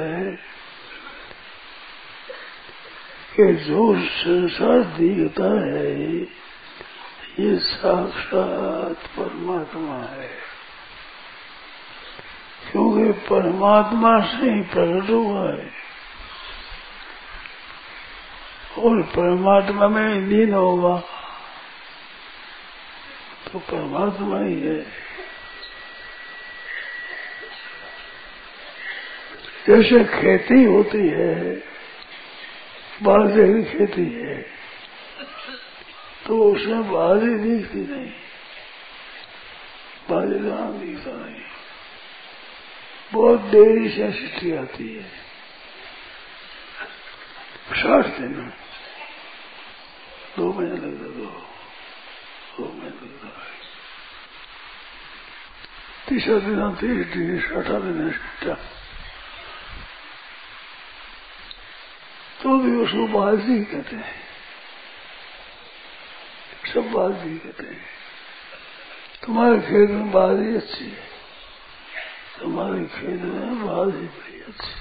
है कि जो संसार दिखता है, ये साक्षात परमात्मा है। क्योंकि परमात्मा से ही प्रकट हुआ है। और परमात्मा में लीन होगा तो परमात्मा ही है। जैसे खेती होती है बाजरे की खेती है तो उसमें बाजरी दिखती नहीं बाजरी कहाँ दिखता नहीं। बहुत देरी से सृष्टि आती है। साठ दिन, दो महीने लगता दो दो महीने लगता है। तीसरा दिन, तीस दिन छठा दिन तो भी उसको बाजी कहते हैं। सब बाजी कहते हैं। तुम्हारे खेत में बाजी अच्छी है। तुम्हारे खेत में बाजी बड़ी अच्छी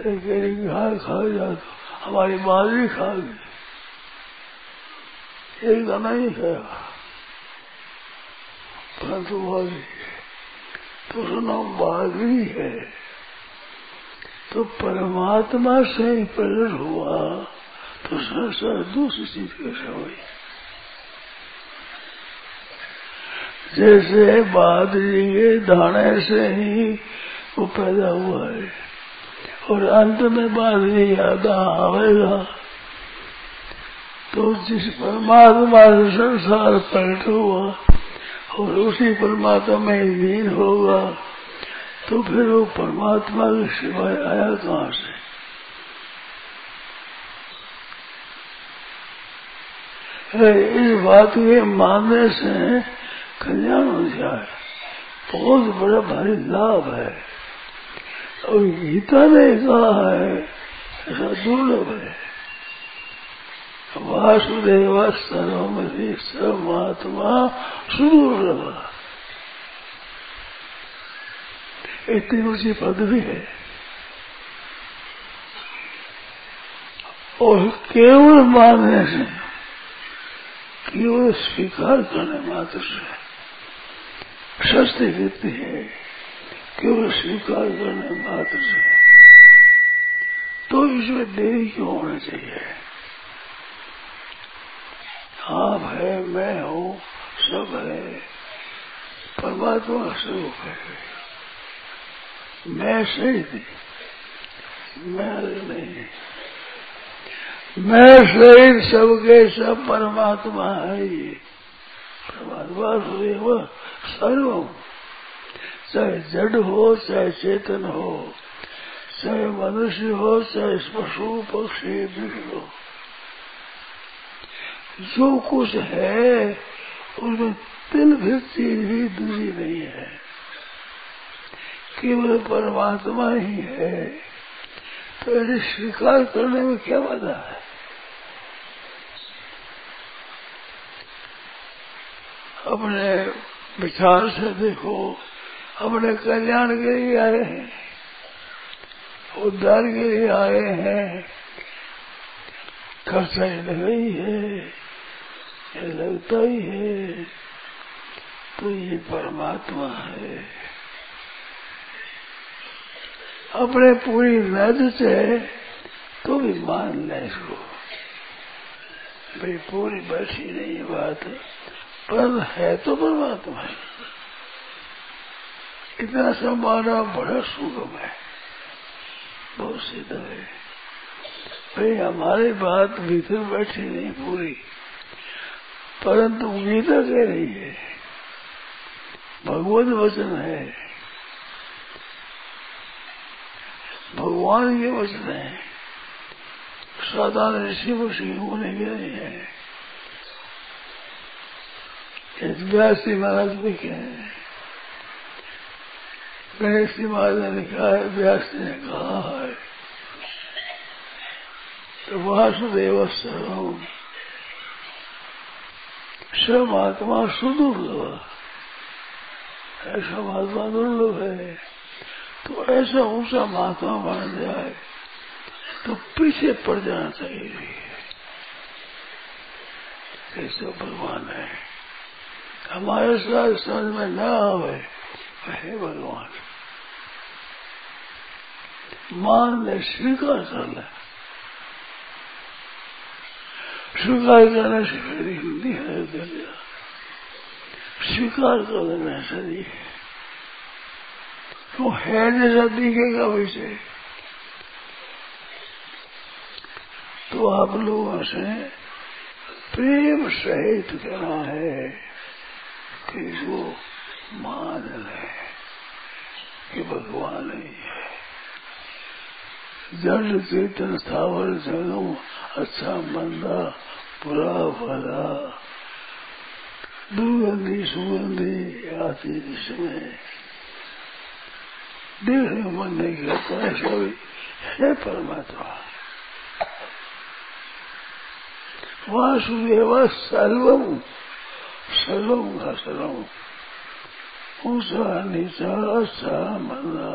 एक घास खा जा तो हमारी बाजी खा गई। एक दाना ही खाया परंतु बाजी तो सुनो, बाजी है। तो परमात्मा से ही प्रकट हुआ तो संसार दूसरी चीज़ कैसे हुई? जैसे बादरी के दाने से ही वो पैदा हुआ है, और अंत में बादरी याद आवेगा तो जिस परमात्मा से संसार प्रकट हुआ, और उसी परमात्मा में लीन होगा। तो फिर वो परमात्मा के सिवाय आया कहाँ से? इस बात के मानने से कल्याण हो जाए। बहुत बड़ा भारी लाभ है। और गीता ने कहा है, ऐसा दुर्लभ है। वासुदेव सर्वमति सर्वमात्मा सुदुर्लभ। इतनी ऊँची पदवी है। और केवल मानने से केवल स्वीकार करने मात्र से सस्ती गिरती है, केवल स्वीकार करने मात्र से। तो इसमें देरी क्यों होना चाहिए? आप है, मैं हूँ, सब है, परमात्मा स्वरूप है। मैं सही थी मैं नहीं मैं सही सबके सब परमात्मा है ये। परमात्मा वो सर्व। चाहे जड़ हो, चाहे चेतन हो, चाहे मनुष्य हो, चाहे पशु, पक्षी वृक्ष हो। जो कुछ है, उसमें तिल भी चीज़ भी, दूरी नहीं है। केवल परमात्मा ही है। तो ऐसे स्वीकार करने में क्या बाधा है? अपने विचार से देखो, अपने कल्याण के लिए आए हैं, उद्धार के लिए आए हैं। खर्चा ही लगा ही है, ये लगता ही है तो ये परमात्मा है। अपने पूरी नद से तो भी मान ले इसको। भाई, पूरी बैठी नहीं बात। पर है तो परमात्मा इतना संभालना बड़ा सुगम है। बहुत सीधा है। भाई, हमारी बात भीतर बैठी नहीं पूरी, परंतु गीता कह रही है। भगवत वचन है। भगवान के वचन है। साधारण ऋषि मुषि होने के है व्यासी महाराज भी कहे गणेश महाराज ने लिखा है, व्यास ने कहा है। तो वासुदेव सर्वम ऐसा महात्मा सुदुर्लभ। ऐसा महात्मा दुर्लभ है। तो ऐसा ऊँचा महात्मा बन जाए तो पीछे पड़ जाना चाहिए। कैसे भगवान है। हमारे साथ समझ में न आवे, है भगवान। मान ले, स्वीकार कर ले। स्वीकार करने से हिंदी है, स्वीकार कर लेना सही तो है जैसा दिखेगा वैसे। तो आप लोगों से प्रेम सहित कहना है कि वो मान ले कि भगवान ही है। जल चेतन स्थावर जगम अच्छा मंदा बुरा भला दुर्गंधी सुगंधी आती जिसमें देखने मन नहीं करता ऐसा भी है परमात्मा वासुदेव सर्वम सर्वम का सर्वम ऊँचा नीचा अच्छा मना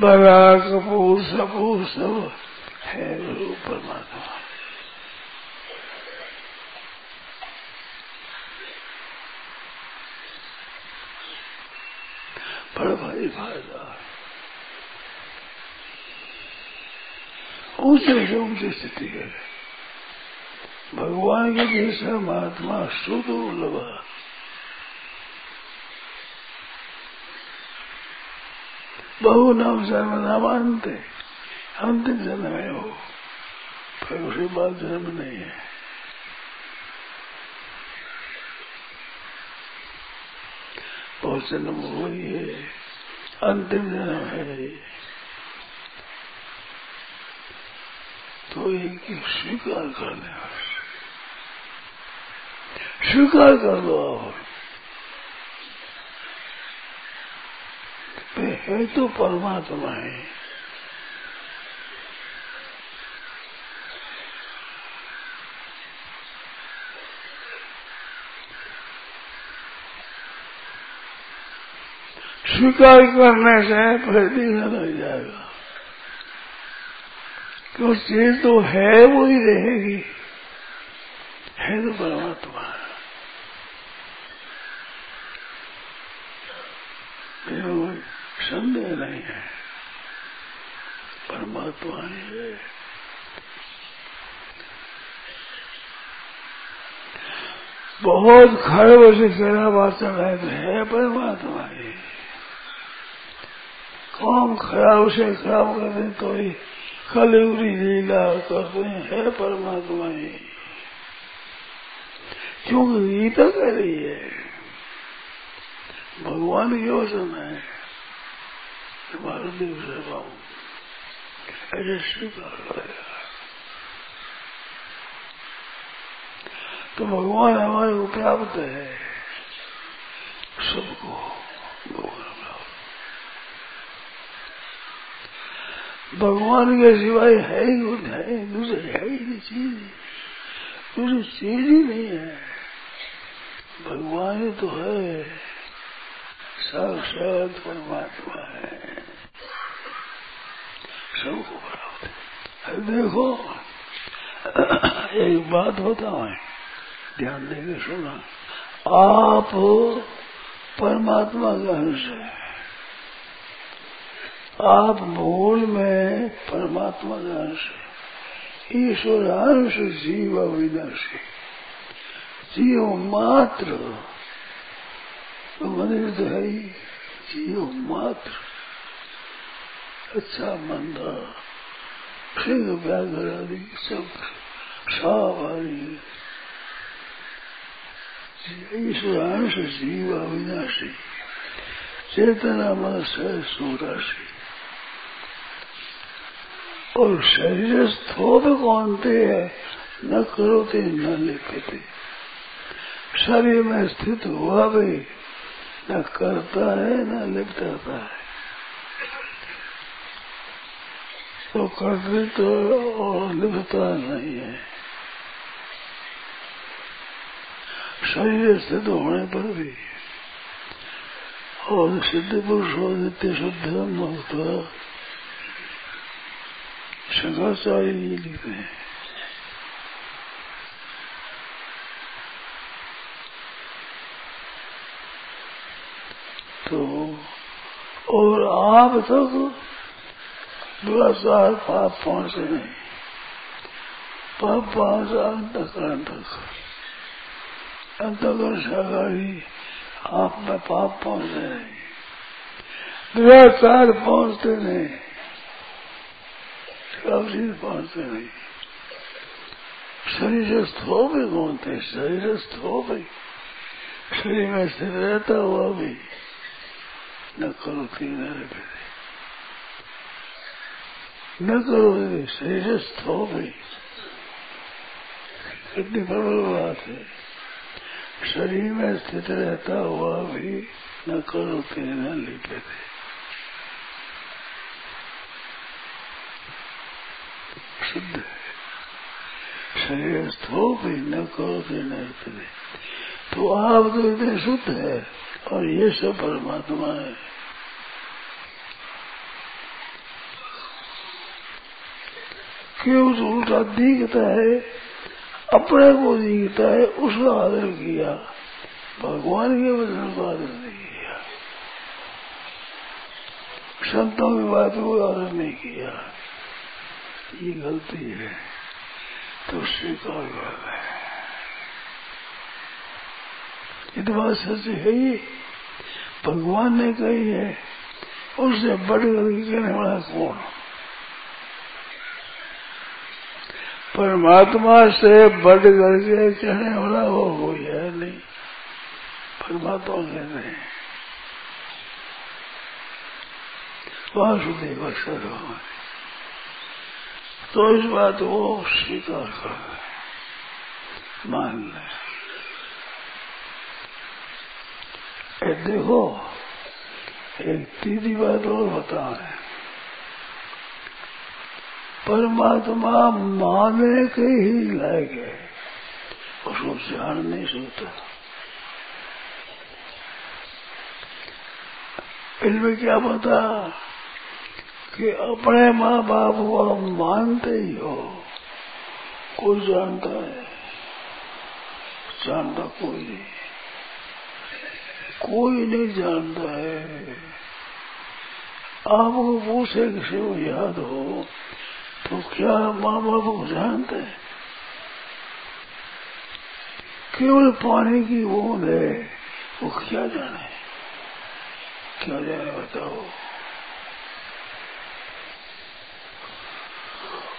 बड़ा कपूर सपूर सब है परमात्मा बड़ा भारी फ़ायदा ऊँचे से ऊँची स्थिति है। भगवान के जैसा महात्मा सुदुर्लभ बहु नाम अंत अंतिम जन्म है। वो फिर उसके बाद जन्म नहीं है। बहुत जन्म हुई है अंतिम जन्म है तो एक स्वीकार कर ले स्वीकार कर लो आप है तो परमात्मा है। स्वीकार करने से दिखा लग जाएगा। क्यों? चीज़ तो है, वो ही रहेगी। है तो परमात्मा। संदेह नहीं है। परमात्मा ही है। बहुत खड़े से तेरा वाचन है तो है परमात्मा ही। काम खराब से खराब करते तो ही? कलयुरी लीला करते है परमात्मा ही क्योंकि गीता कह रही है? भगवान की वचन है भारत देव से पाऊ। ऐसे स्वीकार करेगा तो भगवान हमारे प्राप्त है। सबको भगवान के सिवाय है ही कुछ है दूसरे है ही नहीं, चीज़ दूसरी चीज़ ही नहीं है। भगवान ही तो है। साक्षात परमात्मा है। सबको प्राप्त है देखो, एक बात होता है ध्यान देकर सुना। आप परमात्मा का अंश है। आप मूल में परमात्मा अंश है ईश्वर अंश जीव विनाशी जीव मात्र तो मंदिर तो है ही, जीव मात्र। अच्छा मंदा सिंह व्याघर आदि सब साफ़ आदि ईश्वरांश जीव अविनाशी चेतना मन से सूराशी। और शरीर स्थोप कौनते है? न करोते, न लिखते। शरीर में स्थित हुआ भी न करता है, न लिपटाता है। तो कर्तृत्व और लिपता नहीं है। शरीर स्थित होने पर भी और सिद्ध पुरुष हो नित्य शुद्ध मुक्त शंकराचार्य ये लिखते हैं तो और आप तक दुराचार पाप पहुँचे नहीं पाप पहुँचा अंतकरण तक अंतकरण सागारी आप में पाप पहुँचे नहीं दुराचार पहुँचते नहीं कभी पहुँचते नहीं शरीर स्थो भी घूमते शरीर स्थो भी शरीर में स्थिर रहता हुआ भी न करो तीन न करो शरीर स्थो भी कितनी प्रबल बात है शरीर में स्थित रहता हुआ भी न करो न लिपे थे शुद्ध है शरीर स्थो भी न करो न लिपे थे तो आप तो इतने शुद्ध है और ये सब परमात्मा है क्यों उल्टा दिखता है अपने को दिखता है उसका आदर किया भगवान के वचन को आदर नहीं किया संतों की बात को आदर नहीं किया। ये गलती है तो स्वीकार कर है ये तो बात सच है ही। भगवान ने कही है, उससे बढ़ कर कहने वाला कौन? परमात्मा से बढ़ करके कहने वाला वो कोई है नहीं। परमात्मा कहते हैं वासुदेव सर्व तो इस बात को स्वीकार कर मान ले देखो एक तीसरी बात और बता है परमात्मा माने के ही लायक है उसको जान नहीं सकता इनमें क्या पता कि अपने माँ बाप को हम मानते ही हो। कोई जानता है? जानता कोई नहीं। कोई नहीं जानता है। आपको पूछे किसी को याद हो तो क्या माँ बाप को जानते हैं? केवल पानी की बूंद है, वो क्या जाने? क्या जाने बताओ।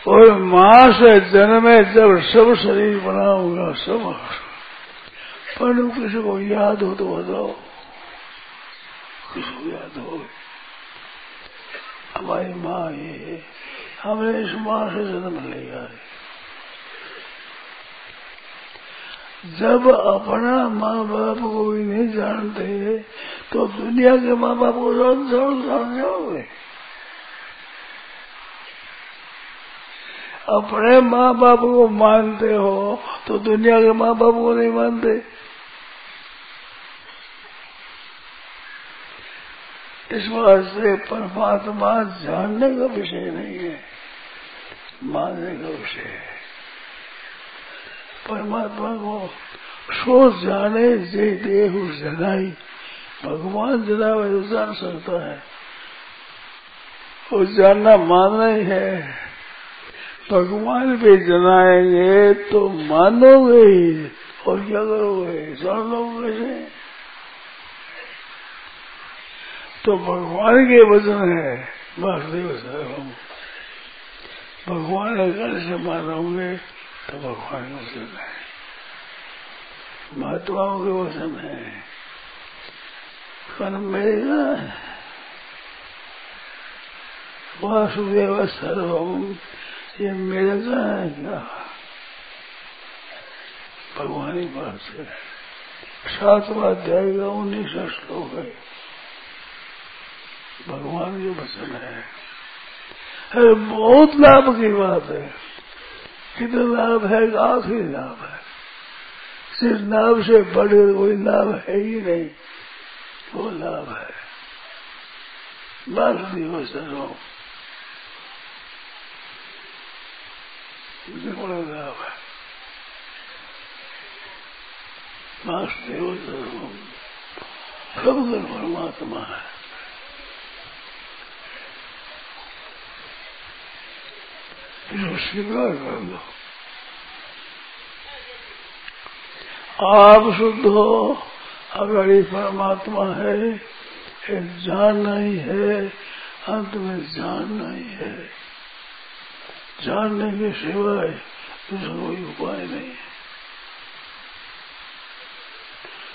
और माँ से जन्मे जब सब शरीर बना होगा, सब पर किसी को याद हो तो बताओ। किसी को याद हो। हमारी माँ ये है, हमने इस माँ से जन्म लिया है। जब अपना माँ बाप को भी नहीं जानते तो दुनिया के माँ बाप को जान जाओगे अपने माँ बाप को मानते हो तो दुनिया के माँ बाप को नहीं मानते। इस वास्ते परमात्मा जानने का विषय नहीं है, मानने का विषय है। परमात्मा को सोच जाने जे देह जनाई भगवान जनावे तो जान सकता है। वो जानना मानना ही है। भगवान भी जनाएँगे तो मानोगे ही और क्या करोगे? जान लोगे कैसे तो भगवान के वचन है। वासुदेव सर्वम भगवान अगर से मानोगे तो भगवान का वचन है। महात्माओं के वचन है। कन मिलेगा वासुदेव सर्वम ये मिलेगा क्या? भगवान ही बात है सातवा अध्याय का उन्नीस श्लोक है। भगवान के वचन है। अरे, बहुत लाभ की बात है। कितना लाभ है आखिरी लाभ है। सिर्फ़ लाभ से बढ़कर कोई लाभ है ही नहीं। वो लाभ है। वासुदेव सर्व बड़ा लाभ है वासुदेव सर्वम सब परमात्मा है स्वीकार कर लो आप शुद्ध हो अगाड़ी परमात्मा है एक जानना ही है अंत में जान नहीं है जानने के सिवाय कोई उपाय नहीं है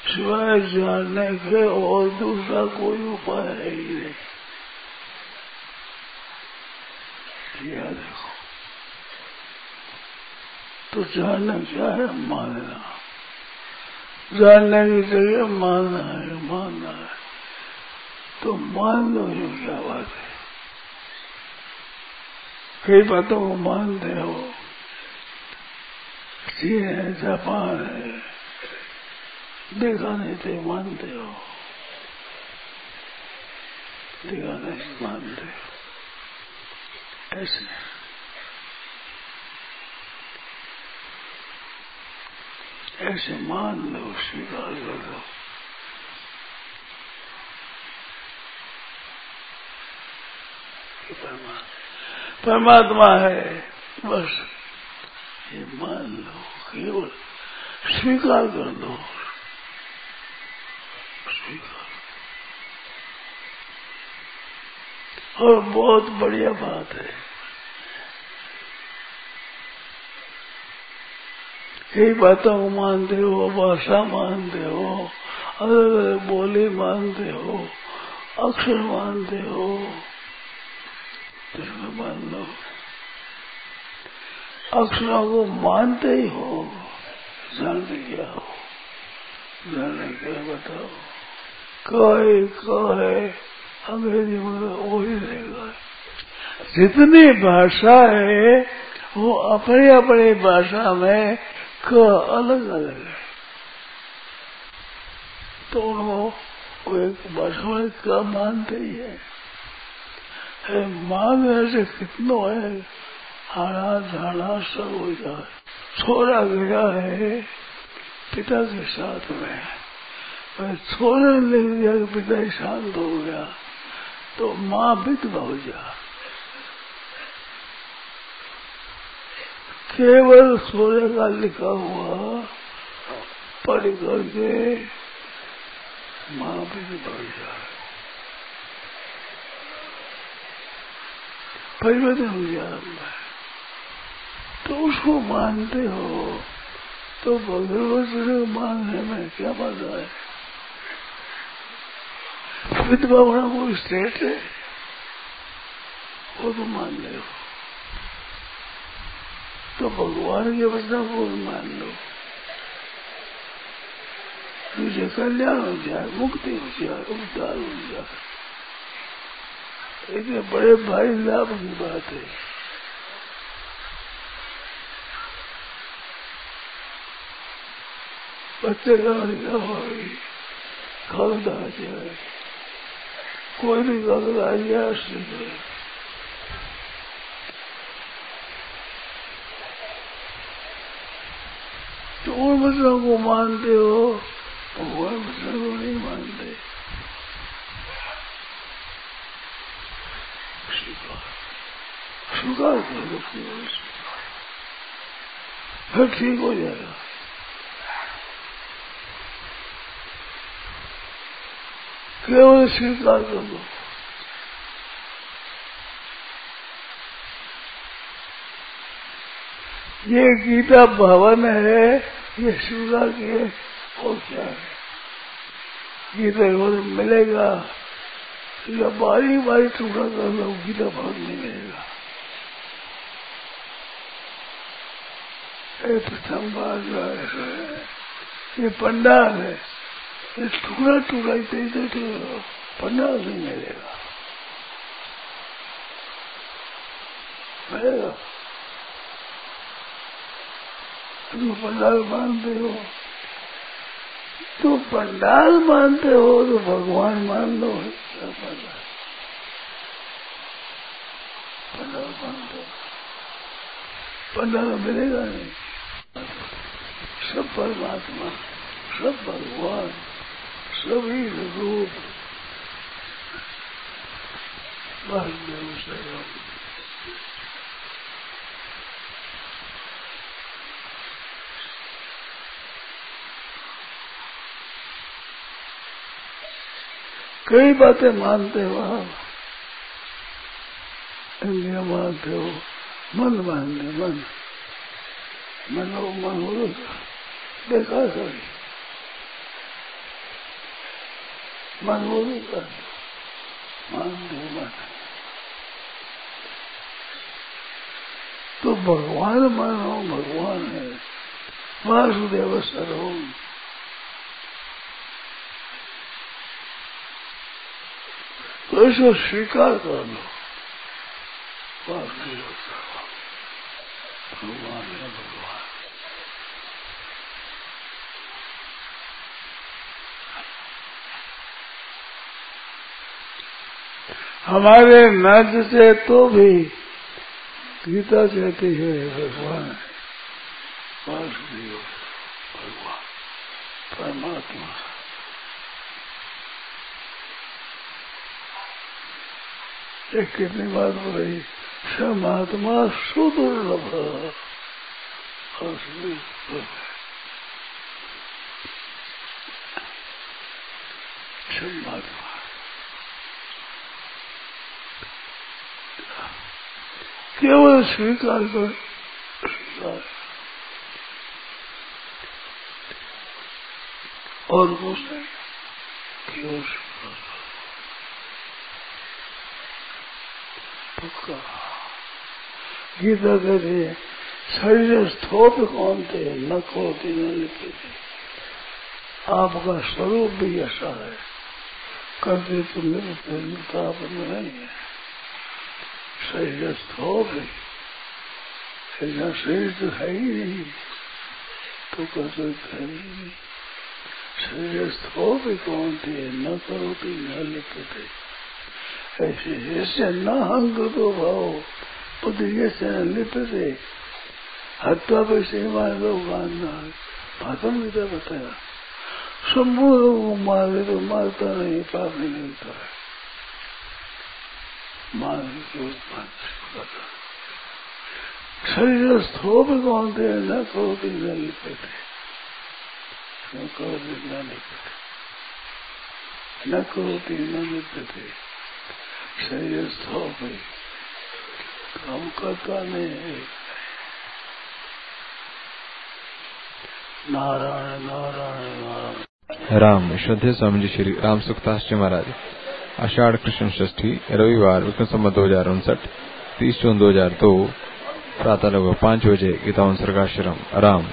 सिवाय जानने के और दूसरा कोई उपाय है ही नहीं याद रखो तो जानना क्या है मानना जानने की जगह मानना है मानना है तो मान लो जो क्या बात है कई बातों को मानते हो चीन है जापान है देखा नहीं थे मानते हो देखा नहीं मानते हो ऐसे ऐसे मान लो स्वीकार कर लो परमात्मा है बस ये मान लो केवल स्वीकार कर दो स्वीकार और बहुत बढ़िया बात है। कई बातों को मानते हो, भाषा मानते हो अलग अलग बोली मानते हो, अक्षर मानते हो मान लो। अक्षरों को मानते ही हो। जानते क्या हो? जानने क्या बताओ? कहे कहे अंग्रेज़ी में वही रहेगा। जितनी भाषा है वो अपनी अपनी भाषा में क अलग अलग है। तो उनको एक भाषा में क मानते ही है, मान से कितनो है? आना जाना सब हो जाए। छोड़ा गया है पिता के साथ में। मैं छोड़ने लग गया कि पिता ही शांत हो गया तो माँ विधवा हो जा। केवल सोने का लिखा हुआ पढ़ करके माँ विधवा हो जाए परिवर्तन हो जाए तो उसको मानते हो। तो भगवत मानने में क्या बाधा है? विधवा होना कोई स्टेट है। वो तो मान ले हो। तो भगवान के वचन को मान लो। तुझे कल्याण हो जाए मुक्ति हो जाए उद्धार हो जाए इतने बड़े भाई लाभ की बात है। बच्चे का भाई जाए कोई भी खगदा जाए तो उन वचनों को मानते हो भगवान वचनों को नहीं मानते स्वीकार कर फिर ठीक हो जाएगा केवल स्वीकार कर दो ये गीता भवन है ये स्वीकार किए और क्या है गीता भवन मिलेगा या बारी बारी टुकड़ा कर लो गीता भवन नहीं मिलेगा प्रथम बार जो है ये पंडाल है टुकड़ा टुकड़ा दे दे तो पंडाल नहीं मिलेगा मिलेगा तुम पंडाल मानते हो तो पंडाल मानते हो तो भगवान मान लो पंडाल मानते हो पंडाल मिलेगा नहीं। सब परमात्मा, सब भगवान। सभी रूप वासुदेव से कई बातें मानते हो आप। इंद्रिया मानते हो। मन मानते मन मनो। मन हो। देखा सभी मन हो मानते मन तो भगवान मानो, भगवान है। वासुदेव सर्वम। तो इसको स्वीकार कर लो भगवान है, भगवान। हमारे नज से तो भी गीता कहती है, भगवान भगवान, परमात्मा। एक कितनी बात हो रही समात्मा सुदुर्लभ समात्मा केवल स्वीकार कर? और कुछ गीता कहते हैं, शरीर स्थोप कौन थे न खोती न लिखते। थे आपका स्वरूप भी ऐसा है। करते तो मेरे मिलता आप में नहीं है। शरीर हो गई ऐसा शरीर तो है ही नहीं तो कैसे है नहीं शरीर स्थोप कौन थे न करो करोती न लिखते ऐसे जैसे न हंग तो भाव बुद्धि जैसे न लिपते हत्या पे से सीमा लोग भाषण भी तो बताया संपूर्ण को मारे तो मारता नहीं पाप नहीं मिलता है शरीर स्थोप कौन थे न करोति न न शरीर स्थोप करता नहीं है नारायण नारायण नारायण राम श्रद्धे स्वामी जी, श्री राम सुखदास जी महाराज। आषाढ़ कृष्ण षष्ठी, रविवार विक्रम संबत दो हज़ार उनसठ, तीस जून दो हज़ार दो, प्रातः लगभग पाँच बजे, गीतावन सर्गाश्रम, राम।